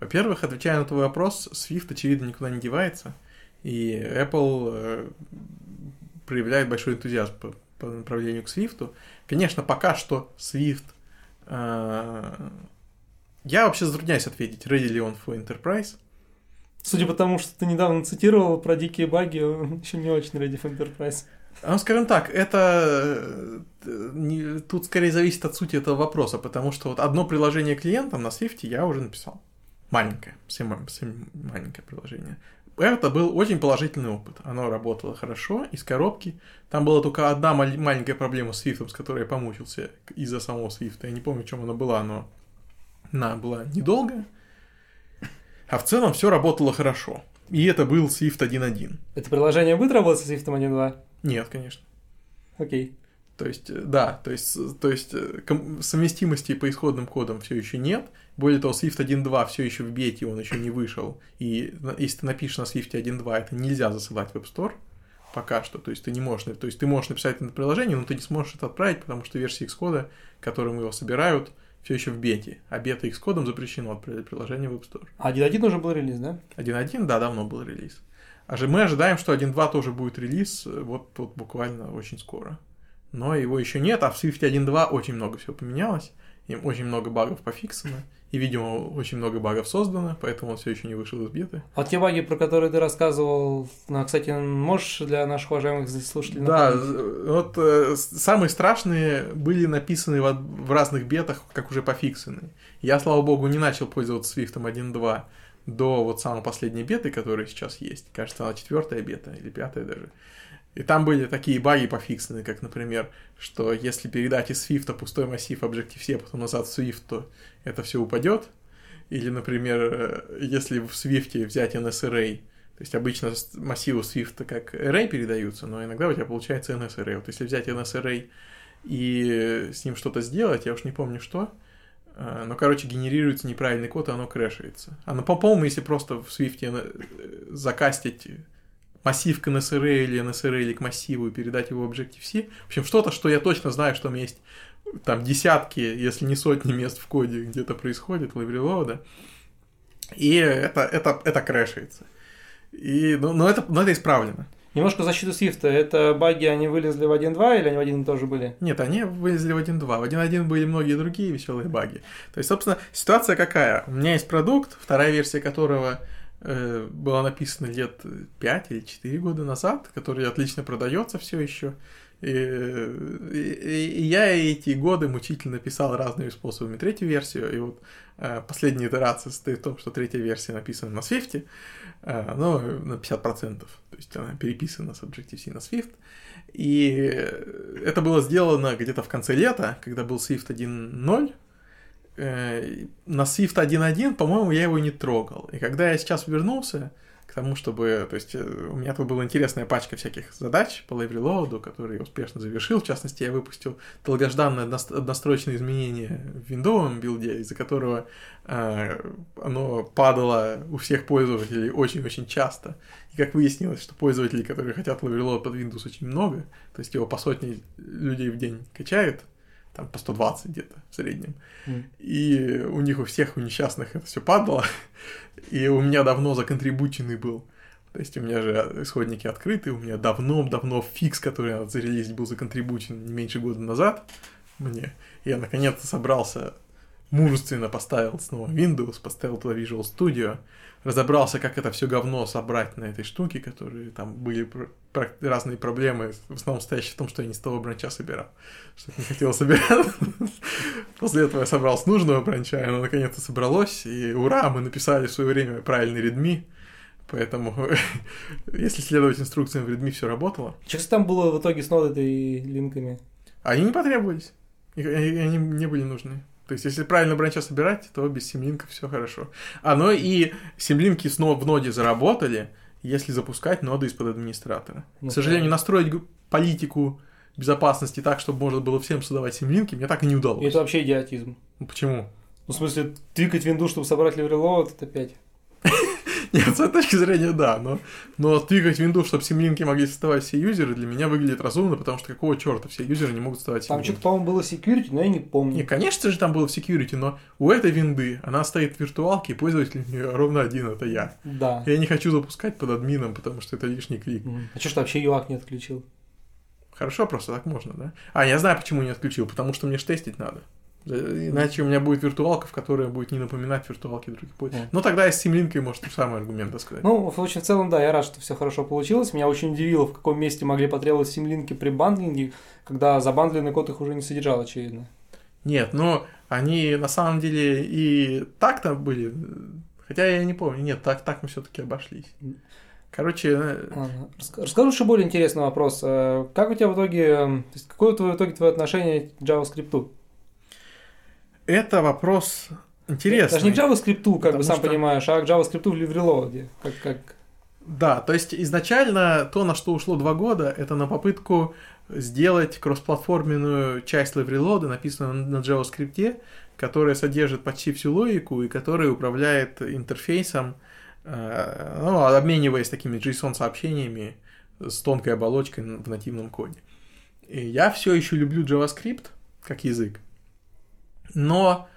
Во-первых, отвечая на твой вопрос, Swift, очевидно, никуда не девается, и Apple э, проявляет большой энтузиазм по, по направлению к Swift. Конечно, пока что Swift... Э, я вообще затрудняюсь ответить, ready ли он for Enterprise. Судя по тому, что ты недавно цитировал про дикие баги, он еще не очень ready for Enterprise. Ну, скажем так, это э, не, тут скорее зависит от сути этого вопроса, потому что вот одно приложение клиентам на Swift я уже написал. Маленькое, совсем, совсем маленькое приложение. Это был очень положительный опыт. Оно работало хорошо, из коробки. Там была только одна маленькая проблема с Swift, с которой я помучился из-за самого Swift. Я не помню, в чем она была, но она была недолгая. А в целом все работало хорошо. И это был Swift 1.1. Это приложение будет работать с Swift 1.2? Нет, конечно. Окей. То есть, э, да, то есть, то есть э, совместимости по исходным кодам все еще нет. Более того, Swift 1.2 все еще в бете, он еще не вышел. И если ты напишешь на Swift 1.2, это нельзя засылать в App Store пока что. То есть ты не можешь, то есть ты можешь написать это приложение, но ты не сможешь это отправить, потому что версия Xcode, которым его собирают, все еще в бете. А бета Xcode запрещено отправлять приложение в App Store. А 1.1 уже был релиз, да? 1.1, да, давно был релиз. А же мы ожидаем, что 1.2 тоже будет релиз э, вот, вот буквально очень скоро. Но его еще нет, а в Swift 1.2 очень много всего поменялось. Им очень много багов пофиксено. И, видимо, очень много багов создано, поэтому он все еще не вышел из беты. А те баги, про которые ты рассказывал, ну, кстати, можешь для наших уважаемых слушателей Да, вот э, самые страшные были написаны в, в разных бетах, как уже пофиксены. Я, слава богу, не начал пользоваться Swift 1.2 до вот самой последней беты, которая сейчас есть. Кажется, она четвертая бета или пятая даже. И там были такие баги пофиксены, как, например, что если передать из Swift пустой массив Objective-C, а потом назад в Swift, то это все упадет. Или, например, э, если в Swift взять NSArray, то есть обычно массивы Swift как array передаются, но иногда у тебя получается NSArray. Вот если взять NSArray и с ним что-то сделать, я уж не помню что, э, но, короче, генерируется неправильный код, и оно крэшается. А ну, по-моему, если просто в Swift э, закастить массив к NSRA или NSRA к массиву и передать его в Objective-C. В общем, что-то, что я точно знаю, что у меня есть там десятки, если не сотни мест в коде где-то происходит, лайбрелоуда. И это, это, это крэшится. И, ну, но, это, но это исправлено. Немножко защиту Свифта. Это баги, они вылезли в 1.2 или они в 1 тоже были? Нет, они вылезли в 1.2. В 1.1 были многие другие веселые баги. То есть, собственно, ситуация какая? У меня есть продукт, вторая версия которого Э, была написана лет 5 или 4 года назад, который отлично продается все еще. И, и, и я эти годы мучительно писал разными способами. Третью версию, и вот э, последняя итерация состоит в том, что третья версия написана на Swift, э, но на 50%, то есть она переписана с Objective-C на Swift, и это было сделано где-то в конце лета, когда был Swift 1.0, э, на Swift 1.1, по-моему, я его не трогал. И когда я сейчас вернулся к тому, чтобы... То есть э, у меня тут была интересная пачка всяких задач по reload, который я успешно завершил. В частности, я выпустил долгожданное одностроечное изменение в виндовом билде, из-за которого э, оно падало у всех пользователей очень-очень часто. И как выяснилось, что пользователей, которые хотят reload под Windows, очень много. То есть его по сотне людей в день качают там по 120 где-то в среднем. Mm. И у них у всех, у несчастных это все падало. И у меня давно законтрибученный был. То есть у меня же исходники открыты, у меня давно-давно фикс, который надо зарелизить, был законтрибучен не меньше года назад мне. И я наконец-то собрался, мужественно поставил снова Windows, поставил туда Visual Studio, разобрался, как это все говно собрать на этой штуке, которые там были про- про- разные проблемы, в основном стоящие в том, что я не с того бранча собирал, что не хотел собирать. После этого я собрал с нужного бранча, и оно наконец-то собралось, и ура, мы написали в свое время правильный Redmi, Поэтому, если следовать инструкциям в Redmi, все работало. Что там было в итоге с нодой и линками? Они не потребовались. И они не были нужны. То есть, если правильно бранча собирать, то без симлинков все хорошо. А, ну и симлинки снова в ноде заработали, если запускать ноды из-под администратора. Ну, К сожалению, настроить политику безопасности так, чтобы можно было всем создавать симлинки, мне так и не удалось. Это вообще идиотизм. Ну почему? Ну, в смысле, тыкать винду, чтобы собрать ливрелоуд, это опять. Нет, с этой точки зрения, да, но, но двигать винду, чтобы симлинки могли создавать все юзеры, для меня выглядит разумно, потому что какого черта все юзеры не могут создавать Там что-то, по-моему, было security, но я не помню. Не, конечно же, там было в security, но у этой винды, она стоит в виртуалке, и пользователь у нее ровно один, это я. Да. Я не хочу запускать под админом, потому что это лишний клик. А что ж ты вообще юак не отключил? Хорошо, просто так можно, да? А, я знаю, почему не отключил, потому что мне ж тестить надо. Иначе у меня будет виртуалка, в которой будет не напоминать виртуалки других пользователей. Мгм. Но тогда я с симлинкой, может, тот самый аргумент да, сказать. Ну, в общем, в целом, да, я рад, что все хорошо получилось. Меня очень удивило, в каком месте могли потребовать симлинки при бандлинге, когда забандленный код их уже не содержал, очевидно. Нет, но они на самом деле и так-то были. Хотя я не помню. Нет, так, так мы все-таки обошлись. Короче, э, Ладно. Рас- Расскажу еще более интересный вопрос. Э, Как у тебя в итоге, э, то есть какое в итоге твое отношение к JavaScript? Это вопрос интересный. Даже не к JavaScript, как бы сам что- понимаешь, а к JavaScript в релоаде. Как, как... Да, то есть изначально то, на что ушло два года, это на попытку сделать кроссплатформенную часть LiveReload, написанную на JavaScript, которая содержит почти всю логику и которая управляет интерфейсом, э, ну, обмениваясь такими JSON-сообщениями с тонкой оболочкой в нативном коде. И я все еще люблю JavaScript как язык, но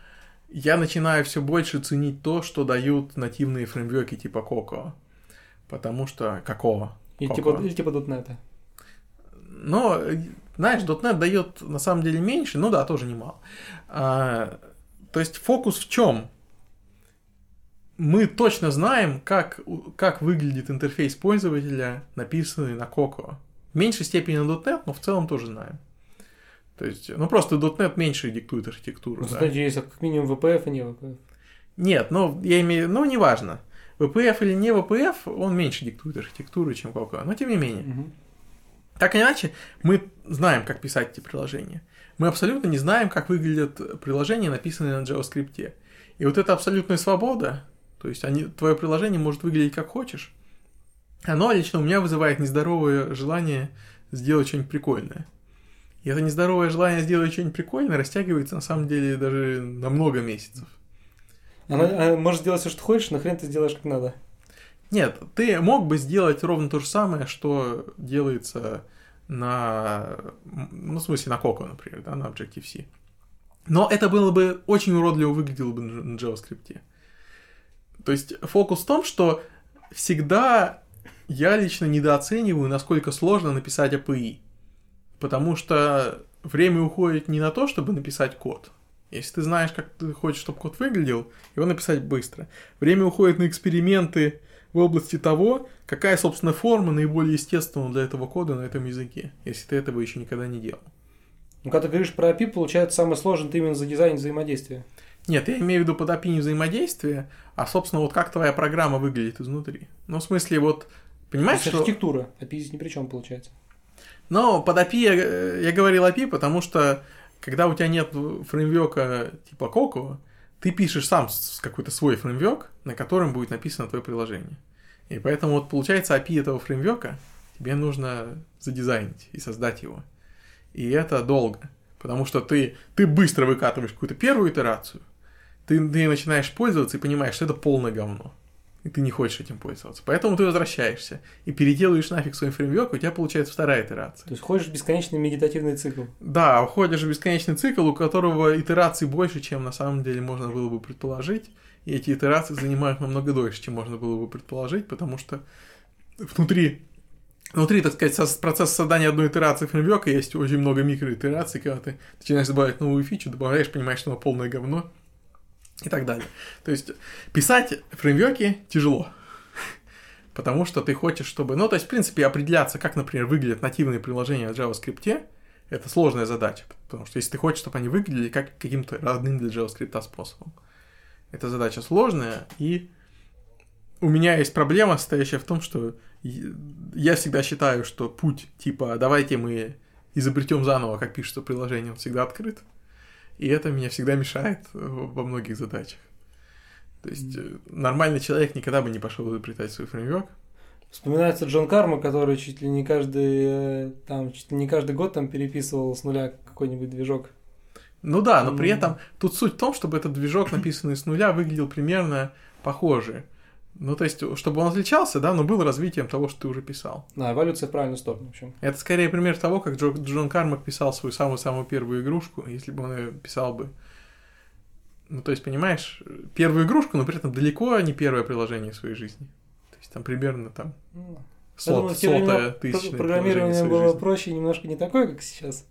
я начинаю все больше ценить то, что дают нативные фреймворки типа Cocoa. Потому что... Какого? Или Какого? типа, или типа .NET. Но, знаешь, .NET дает на самом деле меньше, ну да, тоже немало. А, то есть фокус в чем? Мы точно знаем, как, как выглядит интерфейс пользователя, написанный на Cocoa. В меньшей степени на .NET, но в целом тоже знаем. То есть, ну просто .NET меньше диктует архитектуру. да. Кстати, есть как минимум VPF и не VPF. Нет, ну, я имею, ну, неважно. VPF или не VPF, он меньше диктует архитектуру, чем Cocoa. Но тем не менее. Мгм. Так или иначе, мы знаем, как писать эти приложения. Мы абсолютно не знаем, как выглядят приложения, написанные на JavaScript. И вот эта абсолютная свобода, то есть они, твое приложение может выглядеть как хочешь, оно лично у меня вызывает нездоровое желание сделать что-нибудь прикольное. И это нездоровое желание сделать что-нибудь прикольное растягивается на самом деле даже на много месяцев. Она, она может сделать все, что хочешь, но хрен ты сделаешь как надо. Нет, ты мог бы сделать ровно то же самое, что делается на, ну, в смысле, на Coco, например, да, на Objective-C. Но это было бы очень уродливо выглядело бы на JavaScript. То есть фокус в том, что всегда я лично недооцениваю, насколько сложно написать API. Потому что время уходит не на то, чтобы написать код. Если ты знаешь, как ты хочешь, чтобы код выглядел, его написать быстро. Время уходит на эксперименты в области того, какая, собственно, форма наиболее естественна для этого кода на этом языке, если ты этого еще никогда не делал. Ну, когда ты говоришь про API, получается самое сложное ты именно за дизайн взаимодействия. Нет, я имею в виду под API не взаимодействие, а, собственно, вот как твоя программа выглядит изнутри. Ну, в смысле, вот, понимаешь, что... архитектура. API здесь ни при чем получается. Но под API я, э, я говорил API, потому что когда у тебя нет фреймворка типа Coco, ты пишешь сам какой-то свой фреймворк, на котором будет написано твое приложение. И поэтому вот получается API этого фреймворка тебе нужно задизайнить и создать его. И это долго, потому что ты, ты быстро выкатываешь какую-то первую итерацию, ты, ты начинаешь пользоваться и понимаешь, что это полное говно. И ты не хочешь этим пользоваться. Поэтому ты возвращаешься и переделываешь нафиг свой фреймворк, у тебя получается вторая итерация. То есть ходишь в бесконечный медитативный цикл. Да, уходишь в бесконечный цикл, у которого итераций больше, чем на самом деле можно было бы предположить. И эти итерации занимают намного дольше, чем можно было бы предположить, потому что внутри, внутри так сказать, процесса создания одной итерации фреймворка есть очень много микроитераций, когда ты начинаешь добавлять новую фичу, добавляешь, понимаешь, что она полное говно и так далее. То есть писать фреймворки тяжело. Потому что ты хочешь, чтобы... Ну, то есть, в принципе, определяться, как, например, выглядят нативные приложения в JavaScript, это сложная задача. Потому что если ты хочешь, чтобы они выглядели как каким-то родным для JavaScript способом, эта задача сложная, и у меня есть проблема, состоящая в том, что я всегда считаю, что путь типа «давайте мы изобретем заново, как пишется приложение», он всегда открыт. И это меня всегда мешает э, во многих задачах. То есть э, нормальный человек никогда бы не пошел изобретать свой фреймворк. Вспоминается Джон Карма, который чуть ли не каждый, э, там, чуть ли не каждый год там переписывал с нуля какой-нибудь движок. Ну да, но при этом тут суть в том, чтобы этот движок, написанный с нуля, выглядел примерно похоже. Ну, то есть, чтобы он отличался, да, но был развитием того, что ты уже писал. Да, эволюция в правильную сторону, в общем. Это скорее пример того, как Джо, Джон Кармак писал свою самую-самую первую игрушку, если бы он ее писал бы. Ну, то есть, понимаешь, первую игрушку, но при этом далеко не первое приложение в своей жизни. То есть, там примерно там Ну, сот, думаю, про- тысячное программирование было жизни. проще, немножко не такое, как сейчас.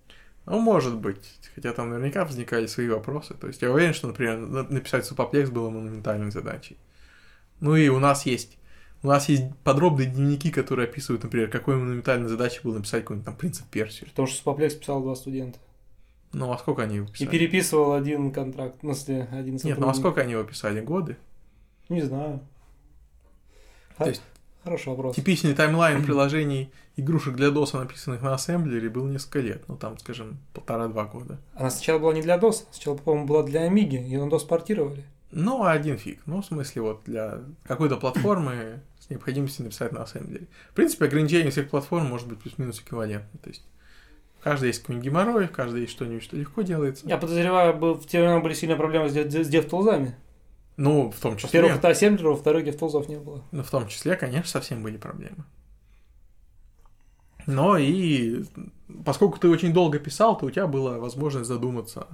Ну, может быть. Хотя там наверняка возникали свои вопросы. То есть я уверен, что, например, на- написать супоплекс было монументальной задачей. Ну и у нас есть у нас есть подробные дневники, которые описывают, например, какой монументальной задачей было написать какой-нибудь там принцип Персию. Потому что Супоплекс писал два студента. Ну, а сколько они его И писали? переписывал один контракт, ну, смысле, один Нет, ну а сотрудник. сколько они его писали? Годы? Не знаю. То есть Хороший вопрос. Типичный таймлайн приложений игрушек для DOS, написанных на ассемблере, был несколько лет. Ну, там, скажем, полтора-два года. Она сначала была не для DOS, сначала, по-моему, была для Амиги, ее на DOS портировали. Ну, один фиг. Ну, в смысле, вот для какой-то платформы с необходимостью написать на ассемблере. В принципе, ограничение всех платформ может быть плюс-минус эквивалентно. То есть, в каждой есть какой-нибудь геморрой, в каждой есть что-нибудь, что легко делается. Я подозреваю, в те времена были сильные проблемы с, с DevTools. Ну, в том числе, Во-первых, это ассемблер, во-вторых, DevTools не было. ну, в том числе, конечно, совсем были проблемы. Но и поскольку ты очень долго писал, то у тебя была возможность задуматься.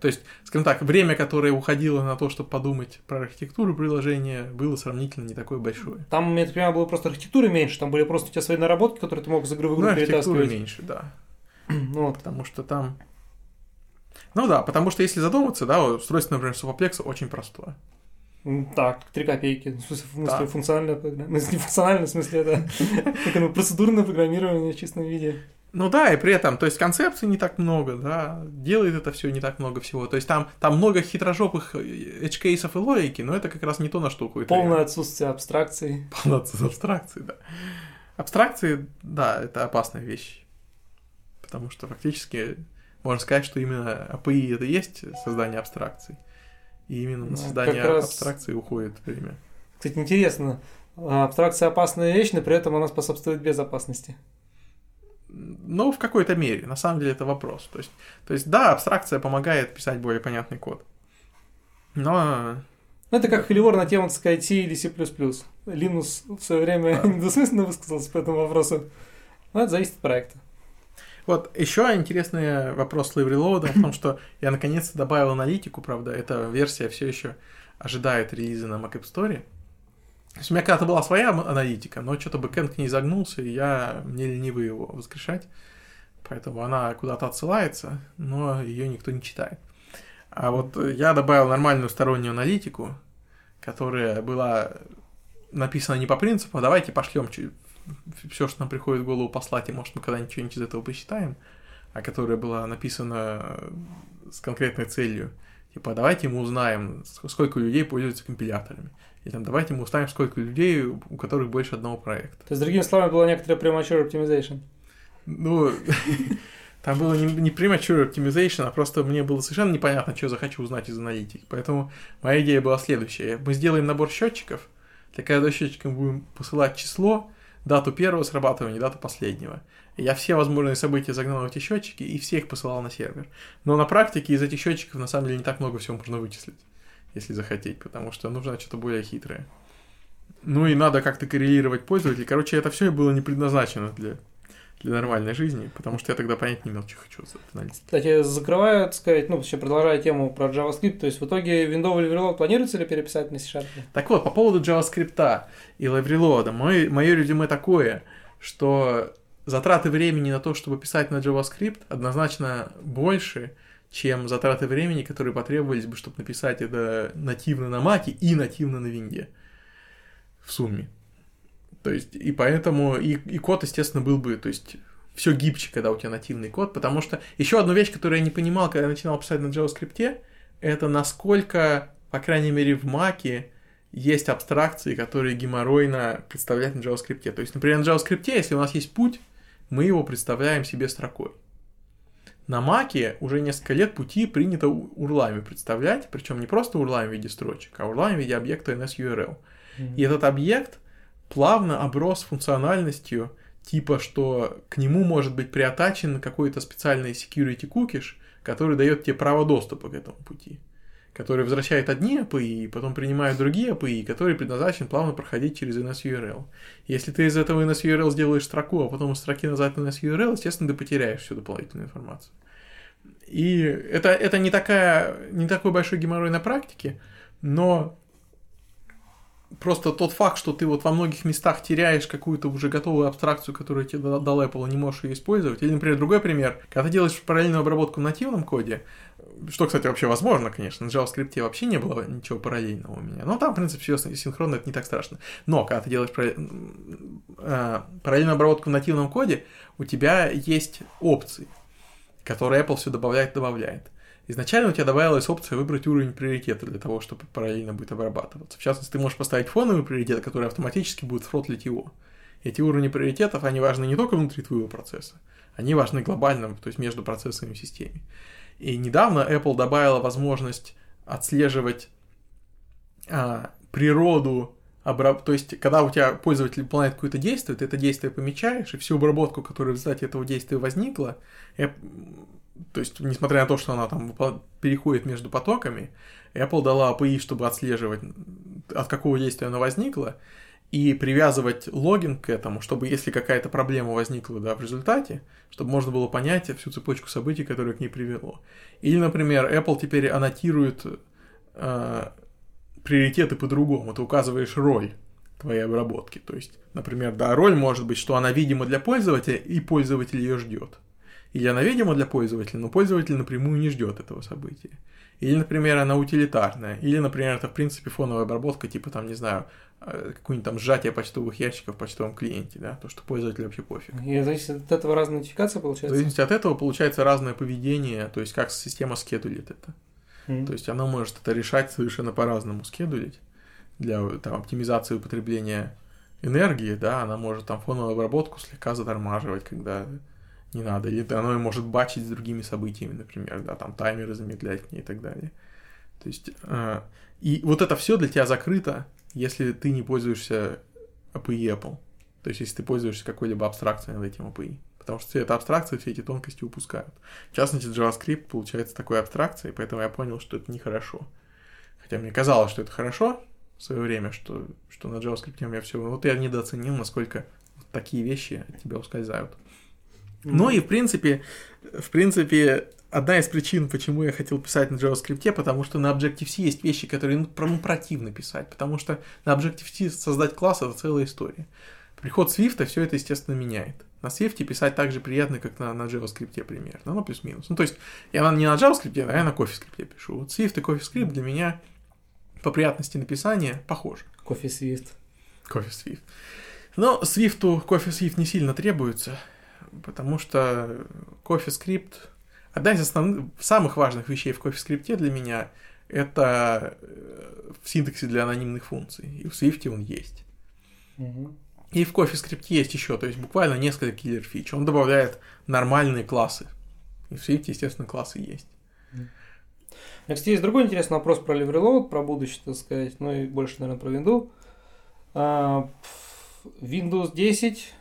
То есть, скажем так, время, которое уходило на то, чтобы подумать про архитектуру приложения, было сравнительно не такое большое. Там, я так понимаю, было просто архитектуры меньше, там были просто у тебя свои наработки, которые ты мог из игры в игру Ну, архитектуры меньше, да. Ну, вот. Потому что там... Ну да, потому что если задуматься, да, устройство, например, супоплекса очень простое. Так, три копейки. В смысле, Да. функциональное программирование. Не функциональное, в смысле, это процедурное программирование в чистом виде. Ну да, и при этом, то есть концепций не так много, да, делает это все не так много всего. То есть там, там много хитрожопых edge-кейсов и логики, но это как раз не то, на что уходит. Полное отсутствие абстракций. Полное отсутствие абстракции, да. Абстракции, да, это опасная вещь. Потому что фактически можно сказать, что именно API это и есть создание абстракций. И именно Ну, на создание как раз- абстракции уходит время. Кстати, интересно, а, абстракция опасная вещь, но при этом она способствует безопасности. Ну, в какой-то мере. На самом деле это вопрос. То есть, то есть, да, абстракция помогает писать более понятный код. Но Ну, это как холивор на тему, так сказать, C или C++. Линус в свое время Да. недвусмысленно высказался по этому вопросу. Но это зависит от проекта. вот еще интересный вопрос с Reload в том, что я наконец-то добавил аналитику, правда, эта версия все еще ожидает релиза на Mac App Store. То есть у меня когда-то была своя аналитика, но что-то бэкэнд к ней загнулся, и я мне лениво его воскрешать. Поэтому она куда-то отсылается, но ее никто не читает. А вот э, я добавил нормальную стороннюю аналитику, которая была написана не по принципу, «А давайте пошлем все, что нам приходит в голову послать, и может мы когда-нибудь что-нибудь из этого посчитаем, а которая была написана э, с конкретной целью. Типа, давайте мы узнаем, ск- сколько людей пользуются компиляторами. И там, давайте мы узнаем, сколько людей, у которых больше одного проекта. То есть, другими словами, была некоторая premature optimization. Ну, там было не, не premature optimization, а просто мне было совершенно непонятно, что я захочу узнать из аналитики. Поэтому моя идея была следующая. Мы сделаем набор счетчиков, для каждого счетчика мы будем посылать число, дату первого срабатывания, дату последнего. Я все возможные события загнал в эти счетчики и все их посылал на сервер. Но на практике из этих счетчиков на самом деле не так много всего можно вычислить, если захотеть, потому что нужно что-то более хитрое. Ну и надо как-то коррелировать пользователей. Короче, это все было не предназначено для, для нормальной жизни, потому что я тогда понять не имел, что хочу аналитики. Кстати, закрывая, так сказать, ну, еще продолжая тему про JavaScript, то есть в итоге Windows Overload планируется ли переписать на C-Sharp? Так вот, по поводу JavaScript и LiveReload, мой, мое резюме такое, что затраты времени на то, чтобы писать на JavaScript, однозначно больше, чем затраты времени, которые потребовались бы, чтобы написать это нативно на Mac и нативно на винде в сумме. То есть, и поэтому, и, и код, естественно, был бы, то есть, все гибче, когда у тебя нативный код, потому что еще одну вещь, которую я не понимал, когда я начинал писать на JavaScript, это насколько, по крайней мере, в Mac есть абстракции, которые геморройно представлять на JavaScript. То есть, например, на JavaScript, если у нас есть путь, мы его представляем себе строкой. На Маке уже несколько лет пути принято урлами представлять, причем не просто урлами в виде строчек, а урлами в виде объекта NSURL. И этот объект плавно оброс функциональностью, типа, что к нему может быть приотачен какой-то специальный security cookies, который дает тебе право доступа к этому пути. Который возвращает одни API, потом принимает другие API, который предназначен плавно проходить через NSURL. Если ты из этого NSURL сделаешь строку, а потом из строки назад NSURL, естественно, ты потеряешь всю дополнительную информацию. И это, это не, такая, не такой большой геморрой на практике, но просто тот факт, что ты вот во многих местах теряешь какую-то уже готовую абстракцию, которую тебе дал Apple, и не можешь ее использовать. Или, например, другой пример. Когда ты делаешь параллельную обработку в нативном коде, что, кстати, вообще возможно, конечно, на JavaScript вообще не было ничего параллельного у меня. Но там, в принципе, все синхронно, это не так страшно. Но когда ты делаешь э, параллельную обработку в нативном коде, у тебя есть опции, которые Apple все добавляет, добавляет. Изначально у тебя добавилась опция выбрать уровень приоритета для того, чтобы параллельно будет обрабатываться. В частности, ты можешь поставить фоновый приоритет, который автоматически будет фротлить его. Эти уровни приоритетов, они важны не только внутри твоего процесса, они важны глобально, то есть между процессами в системе. И недавно Apple добавила возможность отслеживать а, природу обраб... То есть, когда у тебя пользователь выполняет какое-то действие, ты это действие помечаешь, и всю обработку, которая в результате этого действия возникла, то есть, несмотря на то, что она там переходит между потоками, Apple дала API, чтобы отслеживать, от какого действия она возникла, и привязывать логин к этому, чтобы если какая-то проблема возникла да, в результате, чтобы можно было понять всю цепочку событий, которые к ней привело. Или, например, Apple теперь аннотирует э, приоритеты по-другому. Ты указываешь роль твоей обработки. То есть, например, да, роль может быть, что она видима для пользователя, и пользователь ее ждет. Или она видима для пользователя, но пользователь напрямую не ждет этого события. Или, например, она утилитарная. Или, например, это, в принципе, фоновая обработка, типа, там, не знаю, э, какое-нибудь там сжатие почтовых ящиков в почтовом клиенте, да, то, что пользователю вообще пофиг. И зависит от этого разная нотификация получается? В зависимости от этого получается разное поведение, то есть как система скедулит это. Mm-hmm. То есть она может это решать совершенно по-разному скедулить для там, оптимизации употребления энергии, да, она может там фоновую обработку слегка затормаживать, когда не надо. Или оно может бачить с другими событиями, например, да, там таймеры замедлять в ней и так далее. То есть, э, и вот это все для тебя закрыто, если ты не пользуешься API Apple. То есть, если ты пользуешься какой-либо абстракцией над этим API. Потому что все это абстракции, все эти тонкости упускают. В частности, JavaScript получается такой абстракцией, поэтому я понял, что это нехорошо. Хотя мне казалось, что это хорошо в свое время, что, что на JavaScript меня все... Вот я недооценил, насколько такие вещи от тебя ускользают. Ну и в принципе, в принципе, одна из причин, почему я хотел писать на JavaScript, потому что на Objective-C есть вещи, которые ну, ну, противно писать, потому что на Objective-C создать класс — это целая история. Приход Swift все это, естественно, меняет. На Swift писать так же приятно, как на, на JavaScript примерно, ну, плюс-минус. Ну, то есть, я не на JavaScript, а я на CoffeeScript пишу. Вот Swift и CoffeeScript для меня по приятности написания похожи. CoffeeSwift. CoffeeSwift. Но Swift, CoffeeSwift не сильно требуется, потому что CoffeeScript, одна из основных, самых важных вещей в CoffeeScript для меня это э, в синтаксе для анонимных функций. И в Swift он есть. Угу. И в CoffeeScript есть еще, то есть буквально несколько киллер фич. Он добавляет нормальные классы. И в Swift, естественно, классы есть. Кстати, есть другой интересный вопрос про Livereload, про будущее, так сказать, ну и больше, наверное, про Windows. А, Windows 10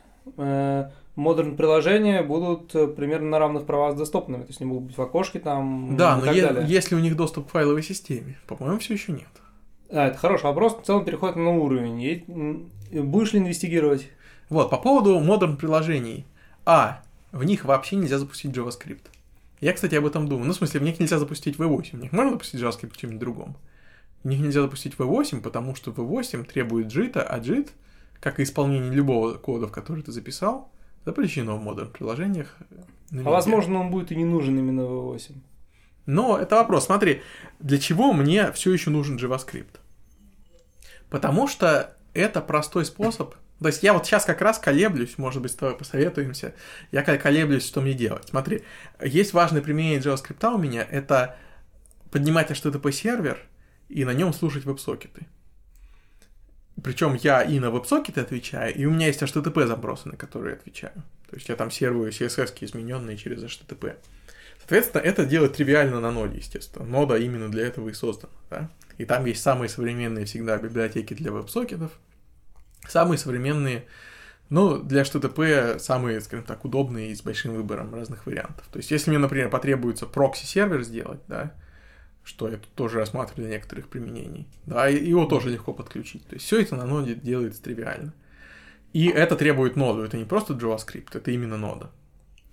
модерн приложения будут э, примерно на равных правах с десктопными, то есть они будут быть в окошке там Да, но е- если у них доступ к файловой системе, по-моему, все еще нет. А, это хороший вопрос, в целом переходит на уровень. И будешь ли инвестигировать? Вот, по поводу модерн приложений. А, в них вообще нельзя запустить JavaScript. Я, кстати, об этом думаю. Ну, в смысле, в них нельзя запустить V8. В них можно запустить JavaScript в чем-нибудь другом. В них нельзя запустить V8, потому что V8 требует JIT, а JIT, как и исполнение любого кода, в который ты записал, запрещено в модерн приложениях. А возможно, он будет и не нужен именно в 8. Но это вопрос. Смотри, для чего мне все еще нужен JavaScript? Потому что это простой способ. То есть я вот сейчас как раз колеблюсь, может быть, с тобой посоветуемся. Я колеблюсь, что мне делать. Смотри, есть важное применение JavaScript у меня. Это поднимать HTTP сервер и на нем слушать веб-сокеты. Причем я и на веб-сокеты отвечаю, и у меня есть HTTP запросы, на которые отвечаю. То есть я там сервую CSS измененные через HTTP. Соответственно, это делать тривиально на ноде, естественно. Нода именно для этого и создана. Да? И там есть самые современные всегда библиотеки для веб-сокетов, самые современные, ну, для HTTP самые, скажем так, удобные и с большим выбором разных вариантов. То есть, если мне, например, потребуется прокси-сервер сделать, да, что я тут тоже рассматриваю для некоторых применений. Да, и его тоже легко подключить. То есть все это на ноде делается тривиально. И это требует ноду. Это не просто JavaScript, это именно нода.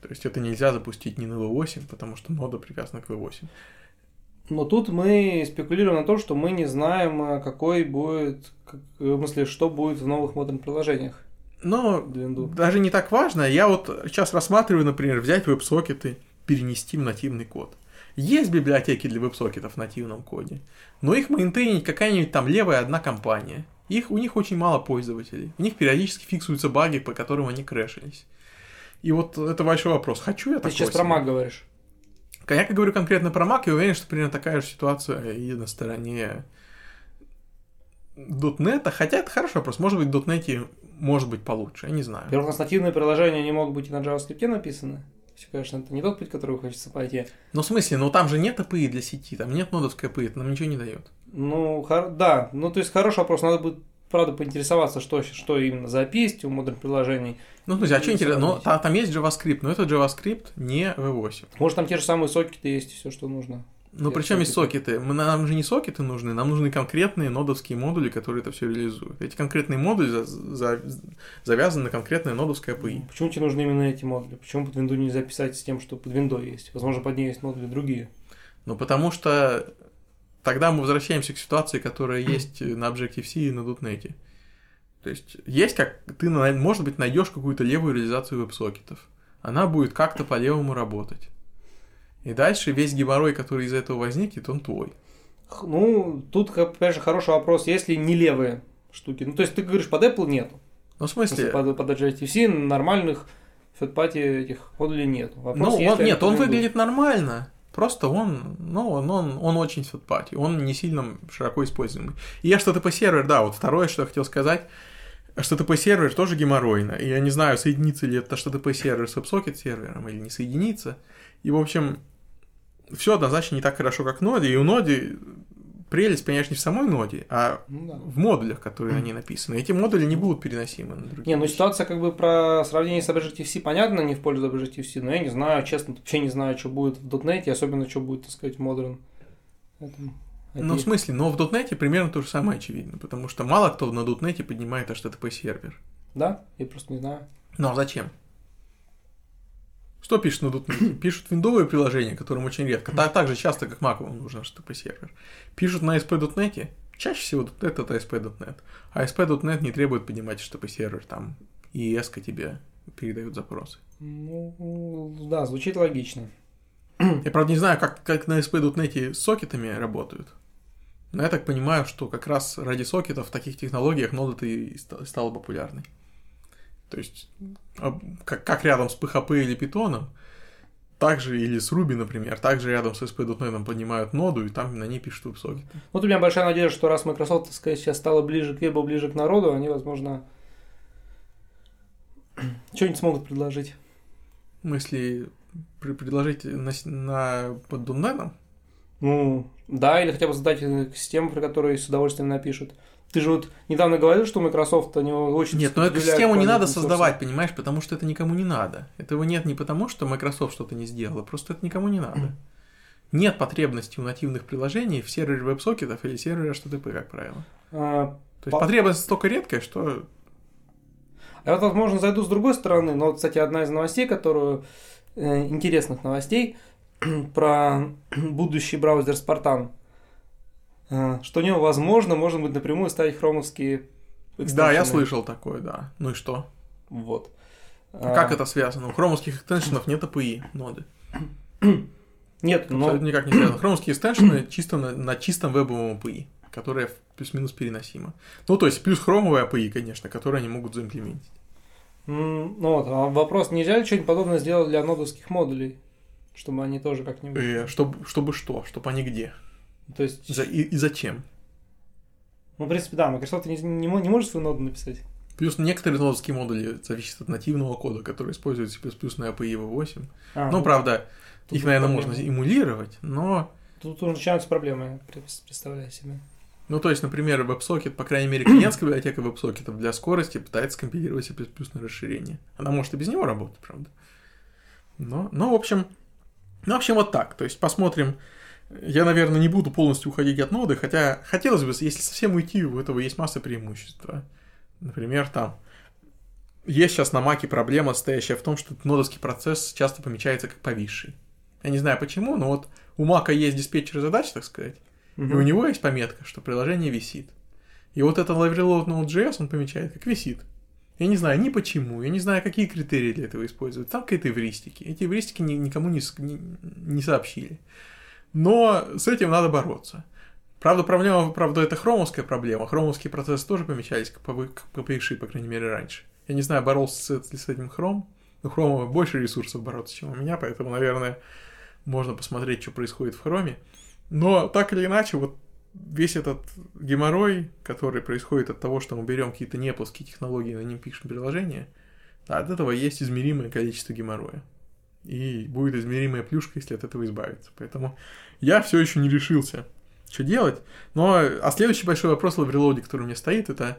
То есть это нельзя запустить не на V8, потому что нода привязана к V8. Но тут мы спекулируем на том, что мы не знаем, э, какой будет, как, в смысле, что будет в новых модерн приложениях. Но даже не так важно. Я вот сейчас рассматриваю, например, взять веб-сокеты, перенести в нативный код. Есть библиотеки для веб-сокетов в нативном коде, но их мейнтейнить какая-нибудь там левая одна компания. Их, у них очень мало пользователей. У них периодически фиксуются баги, по которым они крэшились. И вот это большой вопрос. Хочу я Ты сейчас про Mac говоришь? Я как говорю конкретно про Mac, я уверен, что примерно такая же ситуация и на стороне .NET, хотя это хороший вопрос. Может быть, в .NET может быть получше, я не знаю. Во-первых, у нас нативные приложения не могут быть и на JavaScript написаны. Все, конечно, это не тот путь, который хочется пойти. Ну, в смысле, ну там же нет API для сети, там нет нодовской API, это нам ничего не дает. Ну, хор... да, ну то есть хороший вопрос, надо будет правда поинтересоваться, что, что именно за API есть у модуль приложений. Ну, друзья, а что интересно, но там, там есть JavaScript, но это JavaScript не V8. Может, там те же самые сокеты есть, все, что нужно. Ну, причем есть сокеты. Мы, нам же не сокеты нужны, нам нужны конкретные нодовские модули, которые это все реализуют. Эти конкретные модули за, за, завязаны на конкретное нодовское API. Почему тебе нужны именно эти модули? Почему под винду нельзя писать с тем, что под виндой есть? Возможно, под ней есть модули другие. Ну, потому что тогда мы возвращаемся к ситуации, которая есть на Objective-C и на .NET. То есть, есть как ты, может быть, найдешь какую-то левую реализацию веб-сокетов. Она будет как-то по-левому работать. И дальше весь геморрой, который из этого возникнет, он твой. Ну, тут, опять же, хороший вопрос, если не левые штуки. Ну, то есть ты говоришь, под Apple нету. Ну, в смысле? Под, под HTC нормальных фэтпати этих модулей нет. Вопрос, ну, он, нет, он выглядит нормально. Просто он, ну, он, он, он очень фэтпати. Он не сильно широко используемый. И я что-то по сервер, да, вот второе, что я хотел сказать, HTTP сервер тоже геморройно. И я не знаю, соединится ли это HTTP сервер с WebSocket сервером или не соединится. И, в общем, все однозначно не так хорошо, как ноде, и у ноде прелесть, конечно, не в самой ноде, а ну, да. в модулях, которые ней написаны. Эти модули не будут переносимы на другие. Не, ну ситуация как бы про сравнение с Objective-C понятно, не в пользу Objective-C, но я не знаю, честно, вообще не знаю, что будет в .NET, особенно что будет, так сказать, в Modern. Ну, в смысле, но в .NET примерно то же самое очевидно, потому что мало кто на .NET поднимает HTTP сервер. Да? Я просто не знаю. Ну, а зачем? Что пишут на .NET? Пишут виндовые приложения, которым очень редко, так, так же часто, как вам нужен HTTP сервер. Пишут на ASP.NET, чаще всего .NET это ASP.NET. А ASP.NET не требует поднимать HTTP сервер, там и ES тебе передают запросы. Ну, да, звучит логично. Я, правда, не знаю, как, как на ASP.NET сокетами работают. Но я так понимаю, что как раз ради сокетов в таких технологиях нода и стала популярной. То есть, как, как рядом с PHP или Python, также или с Ruby, например, также рядом с ASP.NET поднимают ноду, и там на ней пишут веб-сокеты. Вот у меня большая надежда, что раз Microsoft, сказать, сейчас стала ближе к вебу, ближе к народу, они, возможно, что-нибудь смогут предложить. Смысле, предложить на, на под .NET? Ну, да, или хотя бы задать систему, при которой с удовольствием напишут. Ты же вот недавно говорил, что Microsoft они очень... Нет, но эту систему не надо создавать, понимаешь, потому что это никому не надо. Этого нет не потому, что Microsoft что-то не сделала, просто это никому не надо. Нет потребности у нативных приложений в сервере веб-сокетов или сервере HTTP, как правило. А, То есть по... потребность столько редкая, что... А вот, возможно, зайду с другой стороны, но, кстати, одна из новостей, которую... Э, интересных новостей про будущий браузер Spartan что у него, возможно, можно быть напрямую ставить хромовские экстеншены. Да, я слышал такое, да. Ну и что? Вот. А, а как это связано? У хромовских экстеншенов нет API ноды. Нет, но... Абсолютно никак не связано. Хромовские экстеншены чисто на, на чистом вебовом API, которое плюс-минус переносимо. Ну, то есть, плюс хромовые API, конечно, которые они могут заимплементить. Mm, ну вот, а вопрос, нельзя ли что-нибудь подобное сделать для нодовских модулей? Чтобы они тоже как-нибудь... Э, чтобы, чтобы что? Чтобы они где? То есть... И, и зачем? Ну, в принципе, да, Microsoft не, не, не может свою ноду написать. Плюс некоторые нодовские модули зависят от нативного кода, который использует C++ на API V8. А, ну, ну, правда, их, наверное, можно эмулировать, но... Тут уже начинаются проблемы, представляю себе. Ну, то есть, например, WebSocket, по крайней мере, клиентская библиотека WebSocket для скорости пытается компилировать C++ на расширение. Она может и без него работать, правда. Но, но в общем, ну, в общем, вот так. То есть, посмотрим, Я, наверное, не буду полностью уходить от ноды, хотя хотелось бы, если совсем уйти, у этого есть масса преимуществ. Например, там есть сейчас на маке проблема, стоящая в том, что нодовский процесс часто помечается как повисший. Я не знаю почему, но вот у мака есть диспетчер задач, так сказать, и у него есть пометка, что приложение висит. И вот это Live Node.js он помечает как висит. Я не знаю ни почему, я не знаю, какие критерии для этого используют. Там какие-то эвристики. Эти эвристики ни- никому не, не, не сообщили. Но с этим надо бороться. Правда, проблема, правда, это хромовская проблема. Хромовские процессы тоже помечались как повыши, по крайней мере, раньше. Я не знаю, боролся ли с этим хром. У хрома больше ресурсов бороться, чем у меня, поэтому, наверное, можно посмотреть, что происходит в хроме. Но так или иначе, вот весь этот геморрой, который происходит от того, что мы берем какие-то неплоские технологии на ним пишем приложение, от этого есть измеримое количество геморроя. И будет измеримая плюшка, если от этого избавиться. Поэтому я все еще не решился, что делать. Но, а следующий большой вопрос в Overload, который у меня стоит, это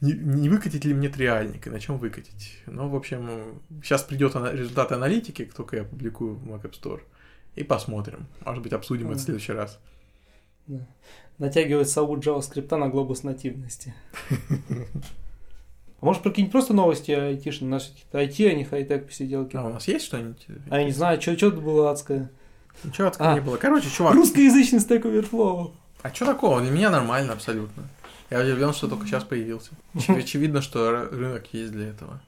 не, не выкатить ли мне триальник и на чем выкатить. Ну, в общем, сейчас придет результаты аналитики, как только я публикую в Mac App Store, и посмотрим. Может быть, обсудим это в следующий раз. Натягивает сову JavaScript на глобус нативности. А может, прикинь, просто новости айтишные, наши какие-то IT, а не хай-тек посиделки. А у нас есть что-нибудь? А я не знаю, что это было адское. Ничего такого А. не было. Короче, чувак, Русскоязычный Stack Overflow. а что такого? Для меня нормально абсолютно. Я удивлен, что только сейчас появился. Оч- Очевидно, что рынок есть для этого.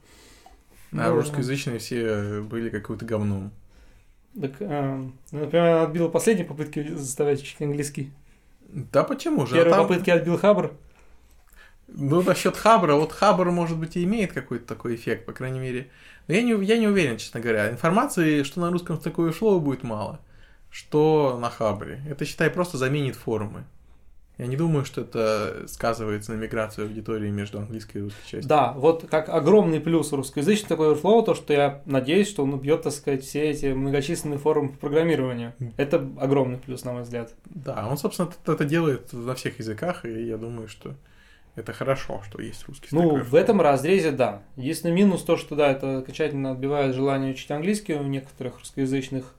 А русскоязычные все были каким-то говном. Так, э, например, отбил последние попытки заставлять учить английский. Да почему же? А Первые там- попытки отбил Хабр. Ну, насчет Хабра, вот Хабр, может быть, и имеет какой-то такой эффект, по крайней мере. Но я не, я не уверен, честно говоря. Информации, что на русском такое шло, будет мало. Что на Хабре. Это, считай, просто заменит форумы. Я не думаю, что это сказывается на миграции аудитории между английской и русской частью. Да, вот как огромный плюс русскоязычный такой Overflow, то, что я надеюсь, что он убьет, так сказать, все эти многочисленные форумы по программированию. Это огромный плюс, на мой взгляд. Да, он, собственно, это делает на всех языках, и я думаю, что это хорошо, что есть русский Ну, в этом разрезе, да. Единственный минус то, что, да, это окончательно отбивает желание учить английский у некоторых русскоязычных,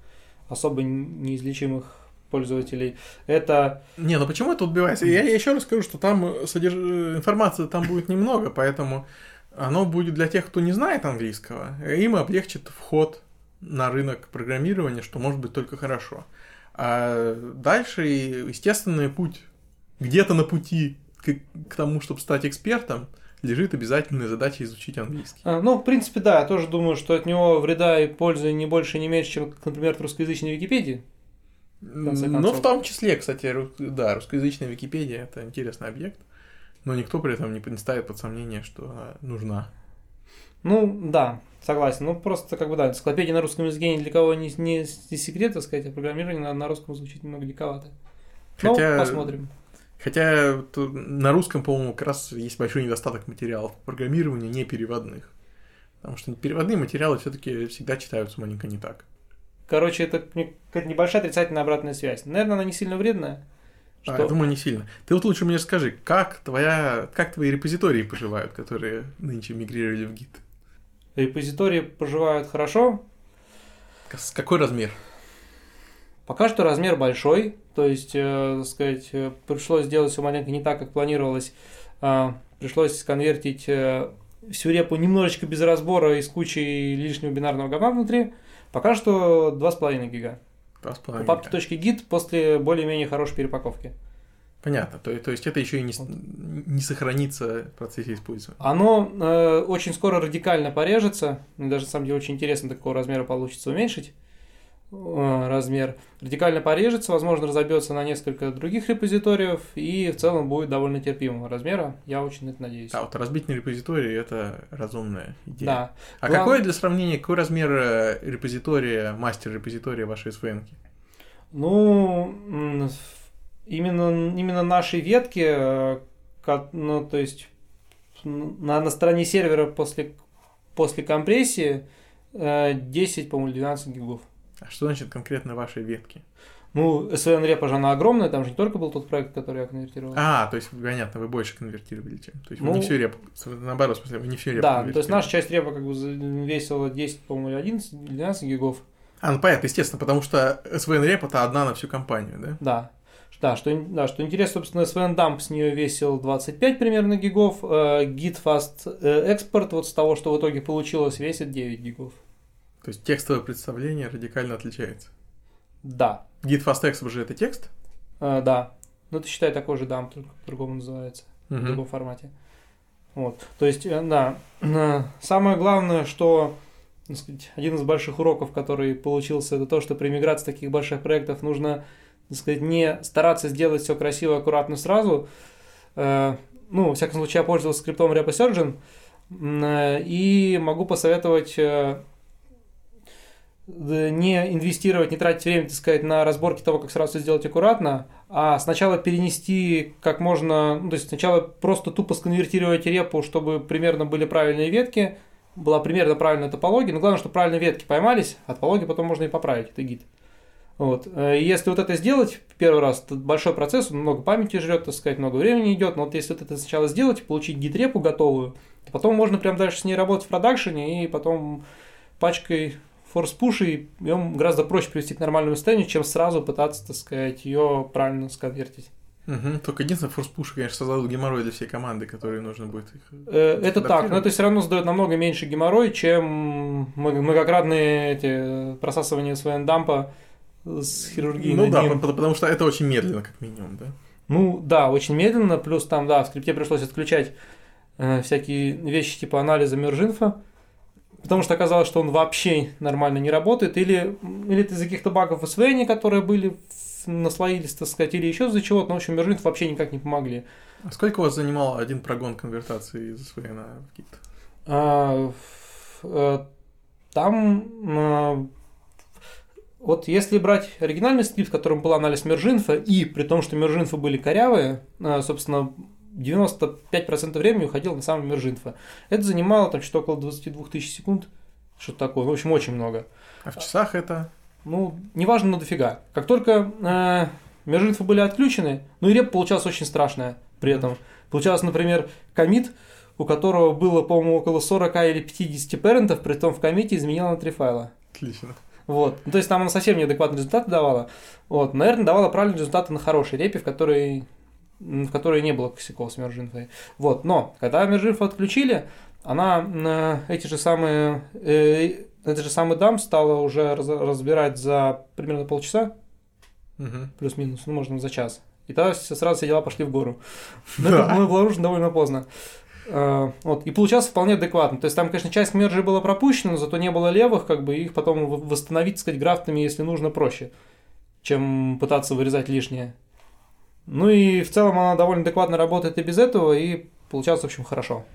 особо неизлечимых пользователей. Это, Не, ну почему это убивается? Я, я еще раз скажу, что там э, содерж... э, информации там будет немного, поэтому оно будет для тех, кто не знает английского, им облегчит вход на рынок программирования, что может быть только хорошо. А дальше, естественный путь, где-то на пути к, к тому, чтобы стать экспертом, лежит обязательная задача изучить английский. а, ну, в принципе, да, я тоже думаю, что от него вреда и пользы не больше, не меньше, чем, например, от русскоязычной Википедии. Ну, в том числе, кстати, да, русскоязычная Википедия это интересный объект, но никто при этом не, не ставит под сомнение, что она нужна. Ну, да, согласен. Ну, просто, как бы, да, энциклопедия на русском языке ни для кого не, не, не секрет, так сказать, а программирование на, на русском звучит немного диковато. Хотя- Ну, посмотрим. Хотя на русском, по-моему, как раз есть большой недостаток материалов по программированию не переводных. Потому что переводные материалы все-таки всегда читаются маленько не так. Короче, это какая-то небольшая отрицательная обратная связь. Наверное, она не сильно вредная. А, Что? я думаю, не сильно. Ты вот лучше мне скажи, как твоя, как твои репозитории поживают, которые нынче мигрировали в Git? Репозитории поживают хорошо. С какой размер? Пока что размер большой. То есть, э, так сказать, э, пришлось сделать все маленько не так, как планировалось. А, пришлось конвертить э, всю репу немножечко без разбора и с кучей лишнего бинарного говна внутри. Пока что 2,5 гига. Два с У половиной. папки.git после более-менее хорошей перепаковки. Понятно. То, то есть это еще и не, не сохранится в процессе использования. Оно э, очень скоро радикально порежется. Мне даже, на самом деле, очень интересно, до какого размера получится уменьшить э, размер. Радикально порежется, возможно, разобьется на несколько других репозиториев и в целом будет довольно терпимого размера. Я очень это надеюсь. Да, вот разбить на репозитории это разумная идея. Да. А Глав- какой для сравнения, какой размер э, репозитория, мастер репозитория вашей SVN? Ну, именно, именно наши ветки, э, ну, то есть на, на стороне сервера после, после компрессии э, 10, по-моему, 12 гигов. А что значит конкретно вашей ветки? Ну, SVN репа же она огромная, там же не только был тот проект, который я конвертировал. А, то есть, понятно, вы больше конвертировали, чем. То есть вы не Ну, всю репу, наоборот, в смысле, вы не всю репу да, то есть наша часть репа как бы весила 10, по-моему, или 11, или 12 гигов. А, ну понятно, естественно, потому что SVN реп это одна на всю компанию, да? Да. Да, что, да, что интересно, собственно, SVN Dump с нее весил 25 примерно гигов, э, Git Fast э, Export вот с того, что в итоге получилось, весит 9 гигов. То есть текстовое представление радикально отличается. Да. Git Fast Export же это текст? Э, да. Ну, ты считай такой же дамп, только по-другому называется, Мгм. в другом формате. Вот. То есть, э, да. Э, Самое главное, что сказать, один из больших уроков, который получился, это то, что при миграции таких больших проектов нужно так сказать, не стараться сделать все красиво, аккуратно сразу. Ну, во всяком случае, я пользовался скриптом RepoSurgeon, и могу посоветовать не инвестировать, не тратить время, так сказать, на разборки того, как сразу всё сделать аккуратно, а сначала перенести как можно, ну, то есть сначала просто тупо сконвертировать репу, чтобы примерно были правильные ветки, была примерно правильная топология, но главное, чтобы правильные ветки поймались, а топологию потом можно и поправить, это гид. Вот. Э, Если вот это сделать первый раз, то большой процесс, много памяти жрет, так сказать, много времени идет, но вот если вот это сначала сделать, получить гид-репу готовую, то потом можно прям дальше с ней работать в продакшене и потом пачкой форс-пушей ее гораздо проще привести к нормальному состоянию, чем сразу пытаться, так сказать, ее правильно сконвертить. Мгм. Только единственное, форс-пуш, конечно, создадут геморрой для всей команды, которой нужно будет их... Э, Это так, но это все равно задает намного меньше геморрой, чем многократные эти просасывания своего дампа с хирургией Ну да, ним. по- потому что это очень медленно, как минимум, да? Ну да, очень медленно, плюс там, да, в скрипте пришлось отключать э, всякие вещи типа анализа мержинфа, потому что оказалось, что он вообще нормально не работает, или, или это из-за каких-то багов в SVN, которые были, наслоились, так сказать, или еще из-за чего-то, но, в общем, мержинф вообще никак не помогли. А сколько у вас занимал один прогон конвертации из SVN в Git? А, э, Там э, вот если брать оригинальный скрипт, в котором был анализ мержинфа, и при том, что мержинфы были корявые, э, собственно, 95% времени уходило на самом мержинфа. Это занимало там что-то около 22 тысяч секунд, что-то такое, в общем, очень много. А в часах это... Ну, неважно, но дофига. Как только э, мержинфы были отключены, ну и реп получалась очень страшная при этом. Получалось, например, комит, у которого было, по-моему, около 40 или 50 парентов, при том в комите изменила на три файла. Отлично. Вот. Ну, то есть там она совсем неадекватные результаты давала. Вот. Наверное, давала правильные результаты на хорошей репе, в которой, в которой не было косяков с мержинфой. Вот. Но, когда мержинфу отключили, она э, эти же самые, э, этот же самый дам стала уже раз- разбирать за примерно полчаса, Мгм. плюс-минус, ну, можно за час. И тогда сразу все дела пошли в гору. Но Да. это было обнаружено довольно поздно. Э, Вот. И получалось вполне адекватно. То есть там, конечно, часть мержей была пропущена, но зато не было левых, как бы их потом восстановить, так сказать, графтами, если нужно, проще, чем пытаться вырезать лишнее. Ну и в целом она довольно адекватно работает и без этого, и получалось, в общем, хорошо.